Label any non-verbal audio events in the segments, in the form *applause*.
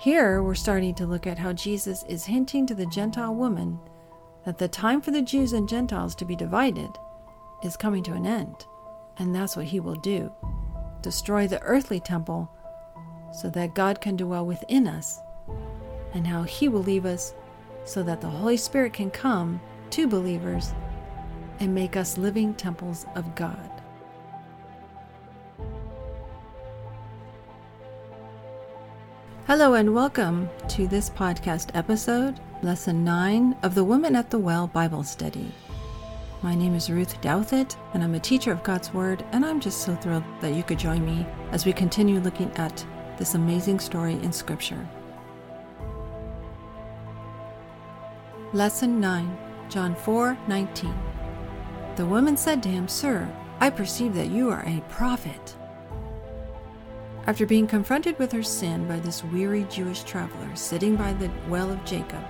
Here we're starting to look at how Jesus is hinting to the Gentile woman that the time for the Jews and Gentiles to be divided is coming to an end. And that's what he will do destroy the earthly temple so that God can dwell within us, and how he will leave us so that the Holy Spirit can come to believers and make us living temples of God. Hello, and welcome to this podcast episode, Lesson 9 of the Woman at the Well Bible Study. My name is Ruth Douthit, and I'm a teacher of God's Word, and I'm just so thrilled that you could join me as we continue looking at this amazing story in Scripture. Lesson 9, John 4 19. The woman said to him, Sir, I perceive that you are a prophet. After being confronted with her sin by this weary Jewish traveler sitting by the well of Jacob,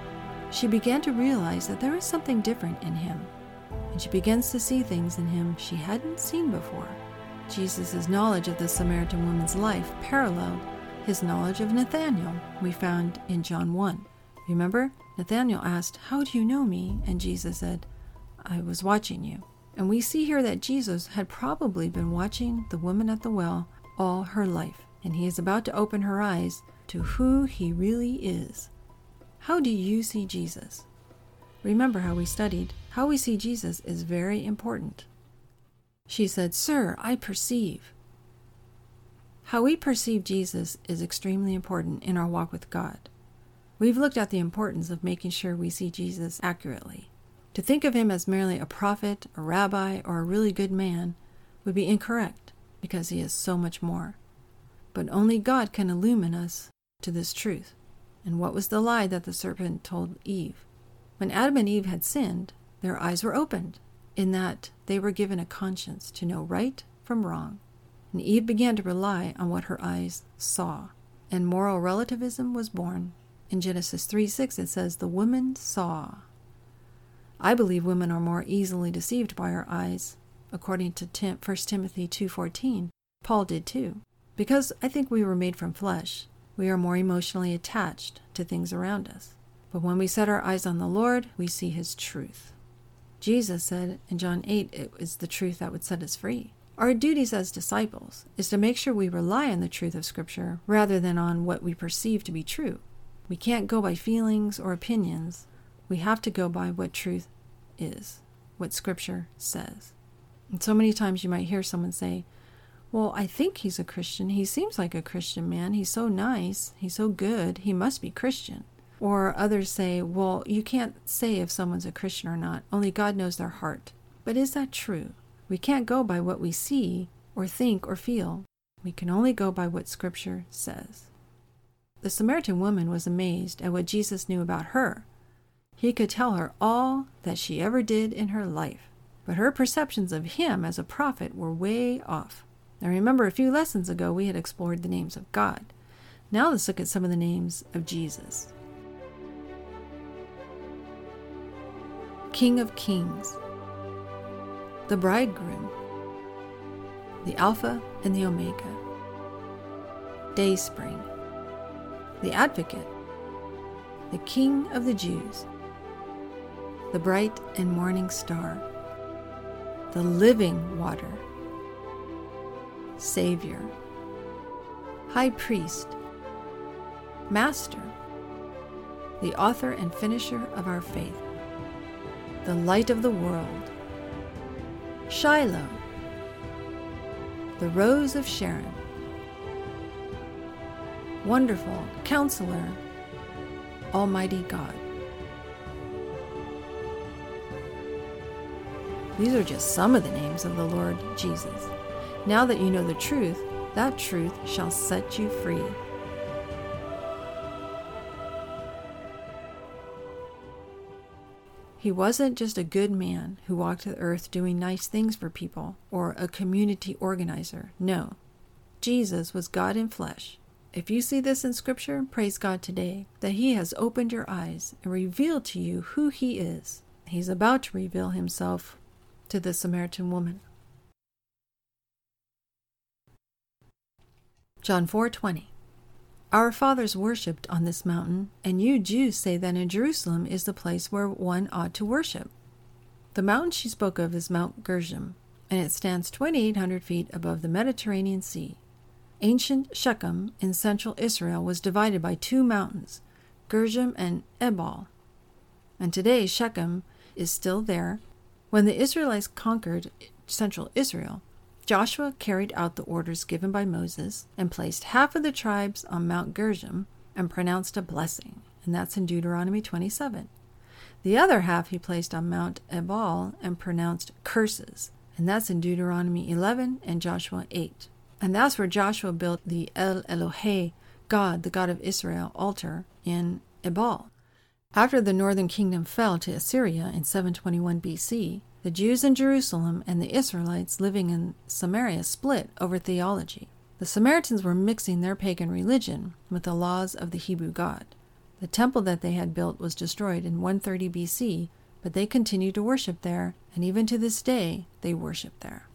she began to realize that there is something different in him, and she begins to see things in him she hadn't seen before. Jesus' knowledge of the Samaritan woman's life paralleled his knowledge of Nathanael, we found in John 1. Remember, Nathanael asked, How do you know me? And Jesus said, I was watching you. And we see here that Jesus had probably been watching the woman at the well all her life, and he is about to open her eyes to who he really is. How do you see Jesus? Remember how we studied. How we see Jesus is very important. She said, Sir, I perceive. How we perceive Jesus is extremely important in our walk with God. We've looked at the importance of making sure we see Jesus accurately. To think of him as merely a prophet, a rabbi, or a really good man would be incorrect because he is so much more. But only God can illumine us to this truth. And what was the lie that the serpent told Eve? When Adam and Eve had sinned, their eyes were opened, in that they were given a conscience to know right from wrong. And Eve began to rely on what her eyes saw, and moral relativism was born. In Genesis 3 6, it says, The woman saw. I believe women are more easily deceived by our eyes according to 1 Timothy 2:14. Paul did too. Because I think we were made from flesh, we are more emotionally attached to things around us. But when we set our eyes on the Lord, we see his truth. Jesus said in John 8 it was the truth that would set us free. Our duties as disciples is to make sure we rely on the truth of Scripture rather than on what we perceive to be true. We can't go by feelings or opinions. We have to go by what truth is, what Scripture says. And so many times you might hear someone say, Well, I think he's a Christian. He seems like a Christian man. He's so nice. He's so good. He must be Christian. Or others say, Well, you can't say if someone's a Christian or not. Only God knows their heart. But is that true? We can't go by what we see or think or feel. We can only go by what Scripture says. The Samaritan woman was amazed at what Jesus knew about her. He could tell her all that she ever did in her life but her perceptions of him as a prophet were way off. Now remember, a few lessons ago we had explored the names of God. Now let's look at some of the names of Jesus King of Kings, the Bridegroom, the Alpha and the Omega, Dayspring, the Advocate, the King of the Jews, the Bright and Morning Star the living water, Savior, High Priest, Master, the author and finisher of our faith, the light of the world, Shiloh, the Rose of Sharon, Wonderful Counselor, Almighty God. These are just some of the names of the Lord Jesus. Now that you know the truth, that truth shall set you free. He wasn't just a good man who walked the earth doing nice things for people or a community organizer. No. Jesus was God in flesh. If you see this in Scripture, praise God today that He has opened your eyes and revealed to you who He is. He's about to reveal Himself to the Samaritan woman. John 4:20 Our fathers worshipped on this mountain, and you Jews say that in Jerusalem is the place where one ought to worship. The mountain she spoke of is Mount Gerizim, and it stands 2,800 feet above the Mediterranean Sea. Ancient Shechem in central Israel was divided by two mountains, Gerizim and Ebal. And today Shechem is still there. When the Israelites conquered central Israel, Joshua carried out the orders given by Moses and placed half of the tribes on Mount Gerizim and pronounced a blessing, and that's in Deuteronomy 27. The other half he placed on Mount Ebal and pronounced curses, and that's in Deuteronomy 11 and Joshua 8. And that's where Joshua built the El Elohe, God, the God of Israel, altar in Ebal. After the northern kingdom fell to Assyria in 721 BC, the Jews in Jerusalem and the Israelites living in Samaria split over theology. The Samaritans were mixing their pagan religion with the laws of the Hebrew God. The temple that they had built was destroyed in 130 BC, but they continued to worship there, and even to this day they worship there.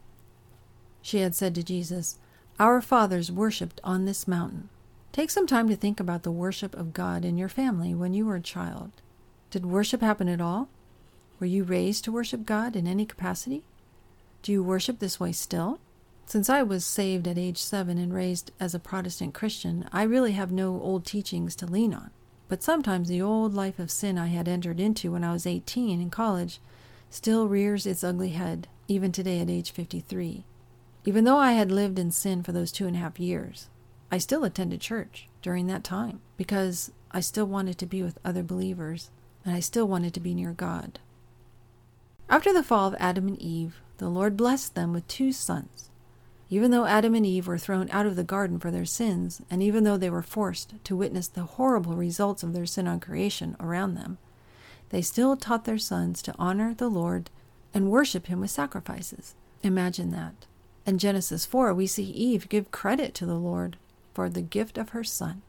She had said to Jesus, Our fathers worshipped on this mountain. Take some time to think about the worship of God in your family when you were a child. Did worship happen at all? Were you raised to worship God in any capacity? Do you worship this way still? Since I was saved at age seven and raised as a Protestant Christian, I really have no old teachings to lean on. But sometimes the old life of sin I had entered into when I was 18 in college still rears its ugly head, even today at age 53. Even though I had lived in sin for those two and a half years, I still attended church during that time because I still wanted to be with other believers and I still wanted to be near God. After the fall of Adam and Eve, the Lord blessed them with two sons. Even though Adam and Eve were thrown out of the garden for their sins, and even though they were forced to witness the horrible results of their sin on creation around them, they still taught their sons to honor the Lord and worship Him with sacrifices. Imagine that. In Genesis 4, we see Eve give credit to the Lord for the gift of her son.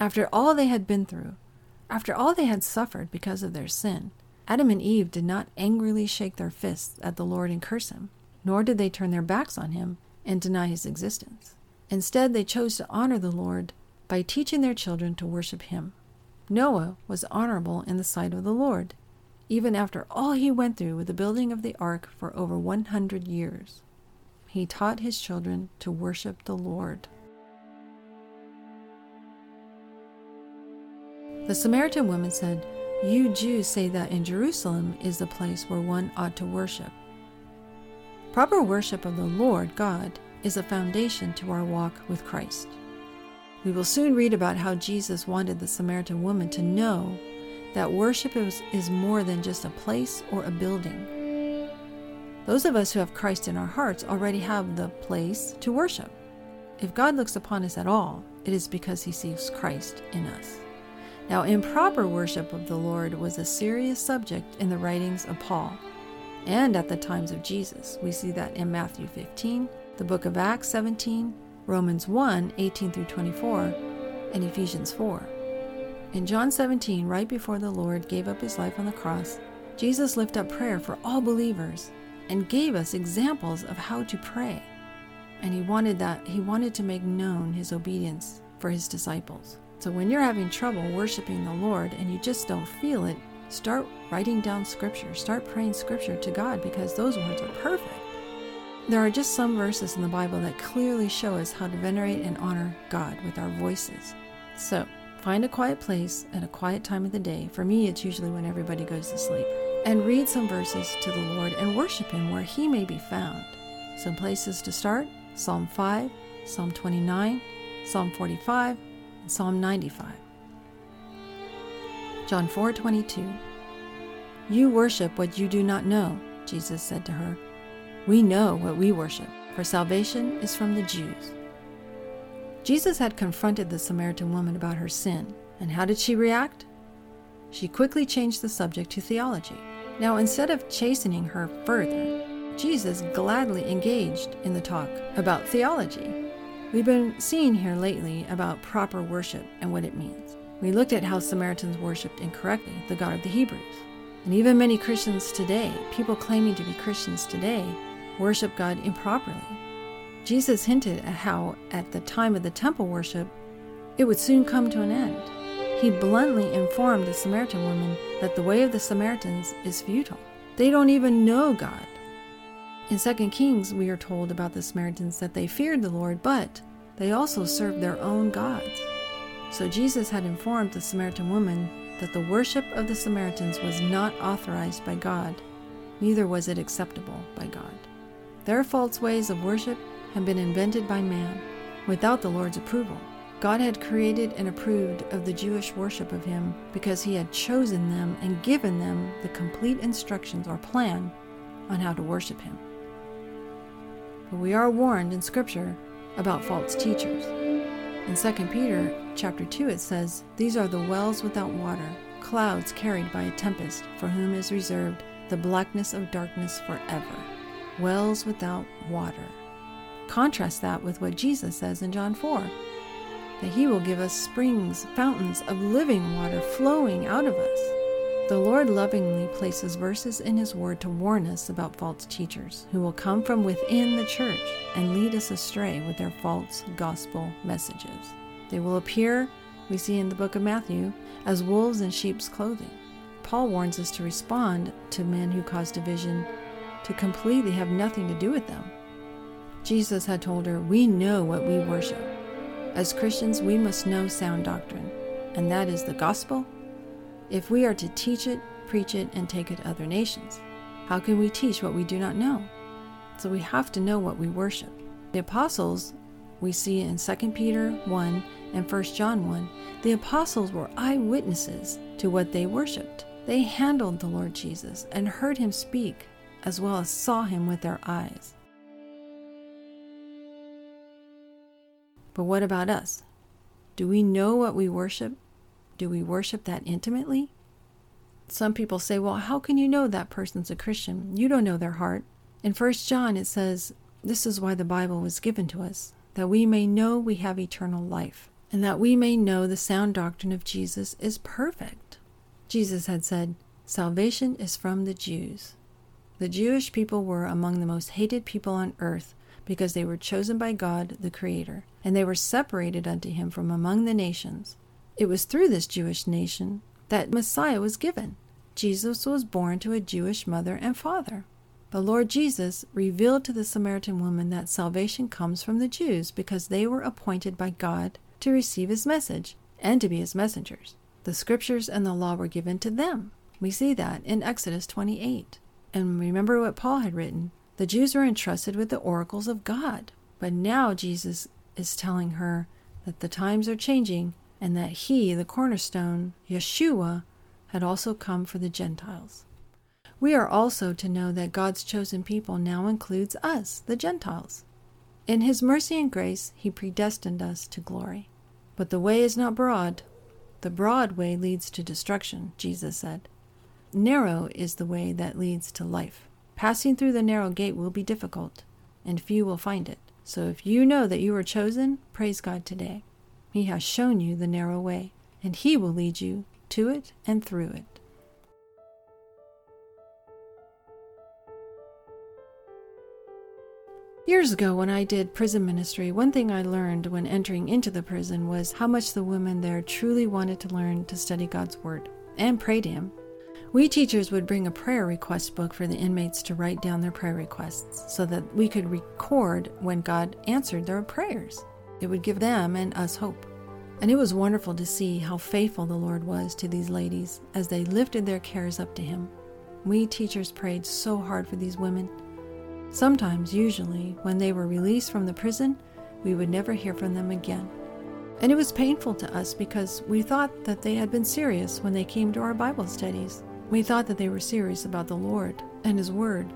After all they had been through, after all they had suffered because of their sin, Adam and Eve did not angrily shake their fists at the Lord and curse him, nor did they turn their backs on him and deny his existence. Instead, they chose to honor the Lord by teaching their children to worship him. Noah was honorable in the sight of the Lord, even after all he went through with the building of the ark for over 100 years. He taught his children to worship the Lord. The Samaritan woman said, you Jews say that in Jerusalem is the place where one ought to worship. Proper worship of the Lord God is a foundation to our walk with Christ. We will soon read about how Jesus wanted the Samaritan woman to know that worship is, is more than just a place or a building. Those of us who have Christ in our hearts already have the place to worship. If God looks upon us at all, it is because he sees Christ in us. Now, improper worship of the Lord was a serious subject in the writings of Paul and at the times of Jesus. We see that in Matthew 15, the book of Acts 17, Romans 1 18 through 24, and Ephesians 4. In John 17, right before the Lord gave up his life on the cross, Jesus lifted up prayer for all believers and gave us examples of how to pray. And he wanted that he wanted to make known his obedience for his disciples. So when you're having trouble worshiping the Lord and you just don't feel it, start writing down scripture. Start praying scripture to God because those words are perfect. There are just some verses in the Bible that clearly show us how to venerate and honor God with our voices. So, find a quiet place at a quiet time of the day. For me, it's usually when everybody goes to sleep. And read some verses to the Lord and worship Him where He may be found. Some places to start Psalm 5, Psalm 29, Psalm 45, Psalm 95. John 4:22 You worship what you do not know, Jesus said to her. We know what we worship, for salvation is from the Jews. Jesus had confronted the Samaritan woman about her sin, and how did she react? She quickly changed the subject to theology. Now, instead of chastening her further, Jesus gladly engaged in the talk about theology. We've been seeing here lately about proper worship and what it means. We looked at how Samaritans worshipped incorrectly the God of the Hebrews. And even many Christians today, people claiming to be Christians today, worship God improperly. Jesus hinted at how, at the time of the temple worship, it would soon come to an end. He bluntly informed the Samaritan woman that the way of the Samaritans is futile. They don't even know God. In 2 Kings, we are told about the Samaritans that they feared the Lord, but they also served their own gods. So Jesus had informed the Samaritan woman that the worship of the Samaritans was not authorized by God, neither was it acceptable by God. Their false ways of worship had been invented by man without the Lord's approval. God had created and approved of the Jewish worship of Him because He had chosen them and given them the complete instructions or plan on how to worship Him. But we are warned in Scripture about false teachers. In 2 Peter chapter 2 it says, These are the wells without water, clouds carried by a tempest, for whom is reserved the blackness of darkness forever. Wells without water. Contrast that with what Jesus says in John 4 that he will give us springs, fountains of living water flowing out of us. The Lord lovingly places verses in His Word to warn us about false teachers who will come from within the church and lead us astray with their false gospel messages. They will appear, we see in the book of Matthew, as wolves in sheep's clothing. Paul warns us to respond to men who cause division, to completely have nothing to do with them. Jesus had told her, We know what we worship. As Christians, we must know sound doctrine, and that is the gospel if we are to teach it, preach it, and take it to other nations, how can we teach what we do not know? So we have to know what we worship. The apostles, we see in 2 Peter 1 and 1 John 1, the apostles were eyewitnesses to what they worshiped. They handled the Lord Jesus and heard him speak, as well as saw him with their eyes. But what about us? Do we know what we worship do we worship that intimately? Some people say, well, how can you know that person's a Christian? You don't know their heart. In 1 John, it says, This is why the Bible was given to us, that we may know we have eternal life, and that we may know the sound doctrine of Jesus is perfect. Jesus had said, Salvation is from the Jews. The Jewish people were among the most hated people on earth because they were chosen by God, the Creator, and they were separated unto Him from among the nations. It was through this Jewish nation that Messiah was given. Jesus was born to a Jewish mother and father. The Lord Jesus revealed to the Samaritan woman that salvation comes from the Jews because they were appointed by God to receive his message and to be his messengers. The scriptures and the law were given to them. We see that in Exodus 28. And remember what Paul had written the Jews were entrusted with the oracles of God. But now Jesus is telling her that the times are changing and that he, the cornerstone, Yeshua, had also come for the Gentiles. We are also to know that God's chosen people now includes us, the Gentiles. In his mercy and grace, he predestined us to glory. But the way is not broad. The broad way leads to destruction, Jesus said. Narrow is the way that leads to life. Passing through the narrow gate will be difficult, and few will find it. So if you know that you are chosen, praise God today. He has shown you the narrow way, and He will lead you to it and through it. Years ago, when I did prison ministry, one thing I learned when entering into the prison was how much the women there truly wanted to learn to study God's Word and pray to Him. We teachers would bring a prayer request book for the inmates to write down their prayer requests so that we could record when God answered their prayers. It would give them and us hope. And it was wonderful to see how faithful the Lord was to these ladies as they lifted their cares up to Him. We teachers prayed so hard for these women. Sometimes, usually, when they were released from the prison, we would never hear from them again. And it was painful to us because we thought that they had been serious when they came to our Bible studies. We thought that they were serious about the Lord and His Word.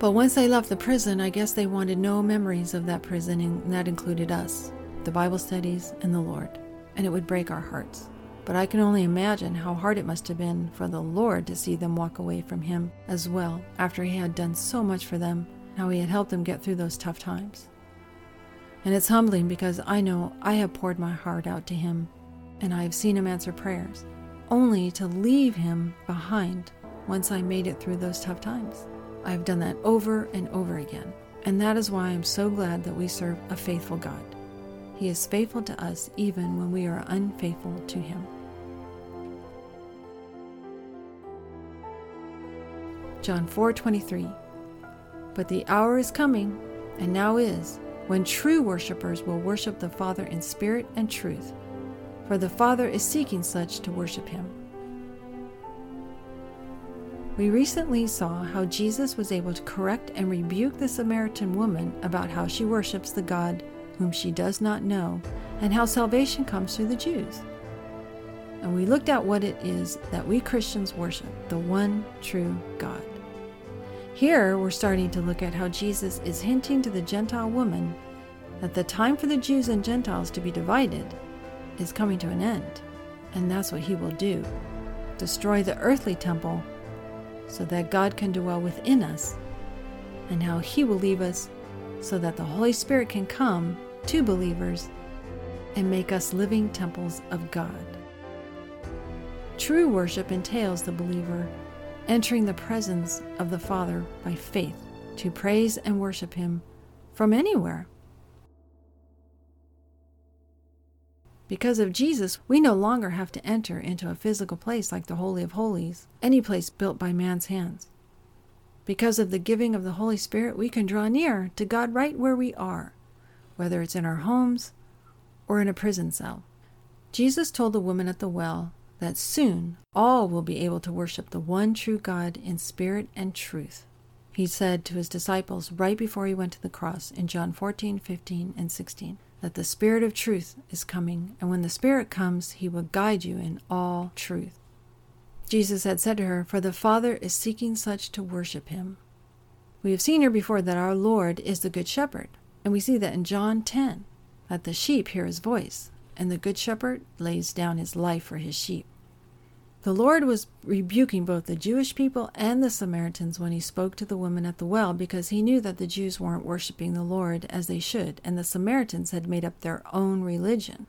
But once they left the prison, I guess they wanted no memories of that prison, and that included us, the Bible studies, and the Lord. And it would break our hearts. But I can only imagine how hard it must have been for the Lord to see them walk away from Him as well, after He had done so much for them, how He had helped them get through those tough times. And it's humbling because I know I have poured my heart out to Him, and I have seen Him answer prayers, only to leave Him behind once I made it through those tough times. I have done that over and over again. And that is why I'm so glad that we serve a faithful God. He is faithful to us even when we are unfaithful to Him. John 4:23 But the hour is coming, and now is, when true worshippers will worship the Father in spirit and truth, for the Father is seeking such to worship him. We recently saw how Jesus was able to correct and rebuke the Samaritan woman about how she worships the God whom she does not know and how salvation comes through the Jews. And we looked at what it is that we Christians worship the one true God. Here we're starting to look at how Jesus is hinting to the Gentile woman that the time for the Jews and Gentiles to be divided is coming to an end, and that's what he will do destroy the earthly temple so that God can dwell within us, and how he will leave us so that the Holy Spirit can come to believers and make us living temples of God. True worship entails the believer entering the presence of the Father by faith to praise and worship Him from anywhere. Because of Jesus, we no longer have to enter into a physical place like the Holy of Holies, any place built by man's hands. Because of the giving of the Holy Spirit, we can draw near to God right where we are, whether it's in our homes or in a prison cell. Jesus told the woman at the well that soon all will be able to worship the one true God in spirit and truth. He said to his disciples right before he went to the cross in John 14, 15, and 16 that the Spirit of truth is coming, and when the Spirit comes, he will guide you in all truth. Jesus had said to her, For the Father is seeking such to worship him. We have seen here before that our Lord is the Good Shepherd, and we see that in John 10, that the sheep hear his voice, and the Good Shepherd lays down his life for his sheep. The Lord was rebuking both the Jewish people and the Samaritans when he spoke to the woman at the well because he knew that the Jews weren't worshiping the Lord as they should, and the Samaritans had made up their own religion.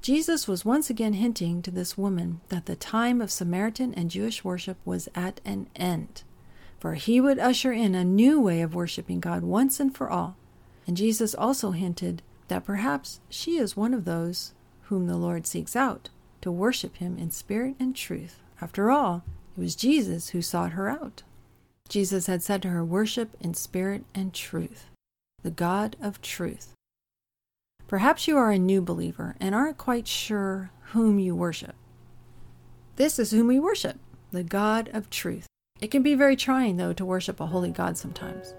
Jesus was once again hinting to this woman that the time of Samaritan and Jewish worship was at an end, for he would usher in a new way of worshiping God once and for all. And Jesus also hinted that perhaps she is one of those whom the Lord seeks out to worship him in spirit and truth. After all, it was Jesus who sought her out. Jesus had said to her, Worship in spirit and truth, the God of truth. Perhaps you are a new believer and aren't quite sure whom you worship. This is whom we worship, the God of truth. It can be very trying, though, to worship a holy God sometimes.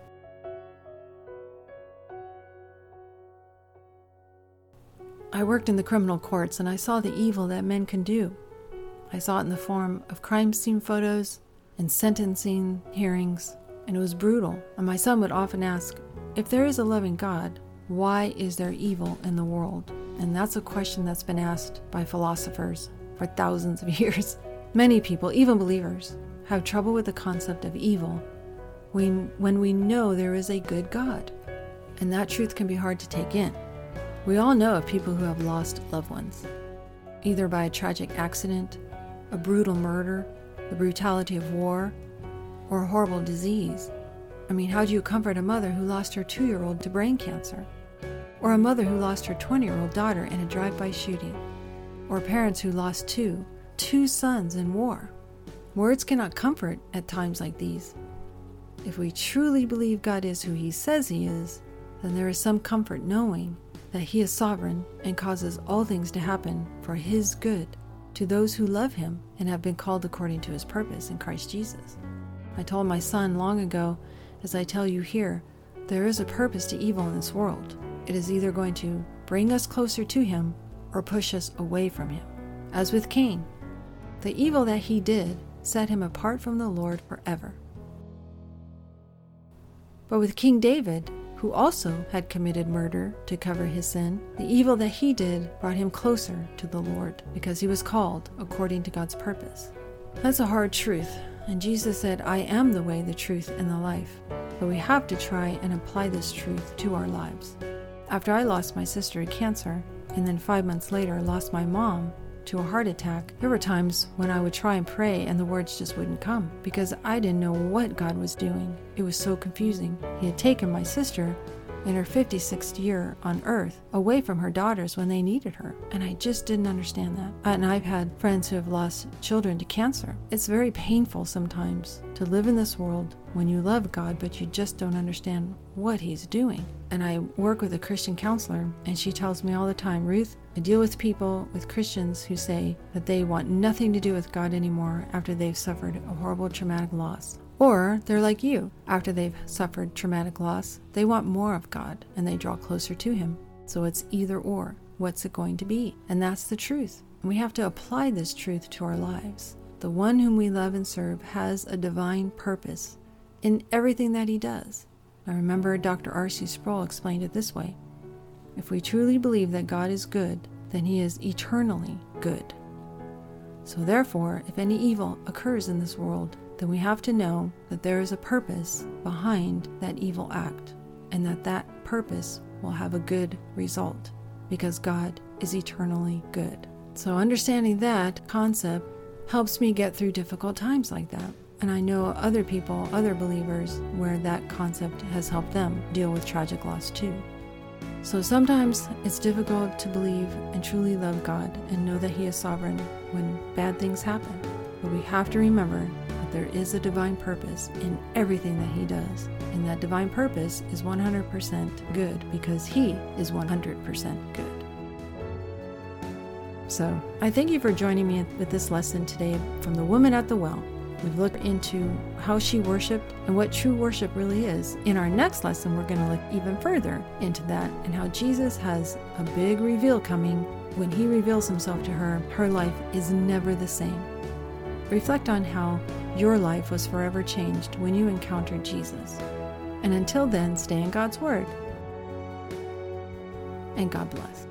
I worked in the criminal courts and I saw the evil that men can do. I saw it in the form of crime scene photos and sentencing hearings, and it was brutal. And my son would often ask, If there is a loving God, why is there evil in the world? And that's a question that's been asked by philosophers for thousands of *laughs* years. Many people, even believers, have trouble with the concept of evil when, when we know there is a good God. And that truth can be hard to take in. We all know of people who have lost loved ones, either by a tragic accident, a brutal murder, the brutality of war, or a horrible disease. I mean, how do you comfort a mother who lost her two year old to brain cancer? Or a mother who lost her 20 year old daughter in a drive by shooting? Or parents who lost two, two sons in war? Words cannot comfort at times like these. If we truly believe God is who He says He is, then there is some comfort knowing that He is sovereign and causes all things to happen for His good to those who love Him and have been called according to His purpose in Christ Jesus. I told my son long ago, as I tell you here, there is a purpose to evil in this world. It is either going to bring us closer to Him or push us away from Him. As with Cain, the evil that he did set him apart from the Lord forever. But with King David, who also had committed murder to cover his sin, the evil that he did brought him closer to the Lord because he was called according to God's purpose. That's a hard truth, and Jesus said, I am the way, the truth, and the life. But we have to try and apply this truth to our lives. After I lost my sister to cancer, and then five months later lost my mom to a heart attack, there were times when I would try and pray and the words just wouldn't come because I didn't know what God was doing. It was so confusing. He had taken my sister, in her 56th year on earth away from her daughters when they needed her. And I just didn't understand that. And I've had friends who have lost children to cancer. It's very painful sometimes to live in this world when you love God, but you just don't understand what He's doing. And I work with a Christian counselor, and she tells me all the time, Ruth, I deal with people, with Christians who say that they want nothing to do with God anymore after they've suffered a horrible traumatic loss. Or they're like you. After they've suffered traumatic loss, they want more of God and they draw closer to Him. So it's either or. What's it going to be? And that's the truth. We have to apply this truth to our lives. The one whom we love and serve has a divine purpose in everything that he does. I remember Dr. R.C. Sproul explained it this way If we truly believe that God is good, then he is eternally good. So, therefore, if any evil occurs in this world, then we have to know that there is a purpose behind that evil act and that that purpose will have a good result because God is eternally good. So, understanding that concept helps me get through difficult times like that. And I know other people, other believers, where that concept has helped them deal with tragic loss too. So sometimes it's difficult to believe and truly love God and know that He is sovereign when bad things happen. But we have to remember there is a divine purpose in everything that He does. And that divine purpose is 100% good because He is 100% good. So I thank you for joining me with this lesson today from the woman at the well. We've looked into how she worshiped and what true worship really is. In our next lesson, we're going to look even further into that and how Jesus has a big reveal coming. When he reveals himself to her, her life is never the same. Reflect on how your life was forever changed when you encountered Jesus. And until then, stay in God's Word. And God bless.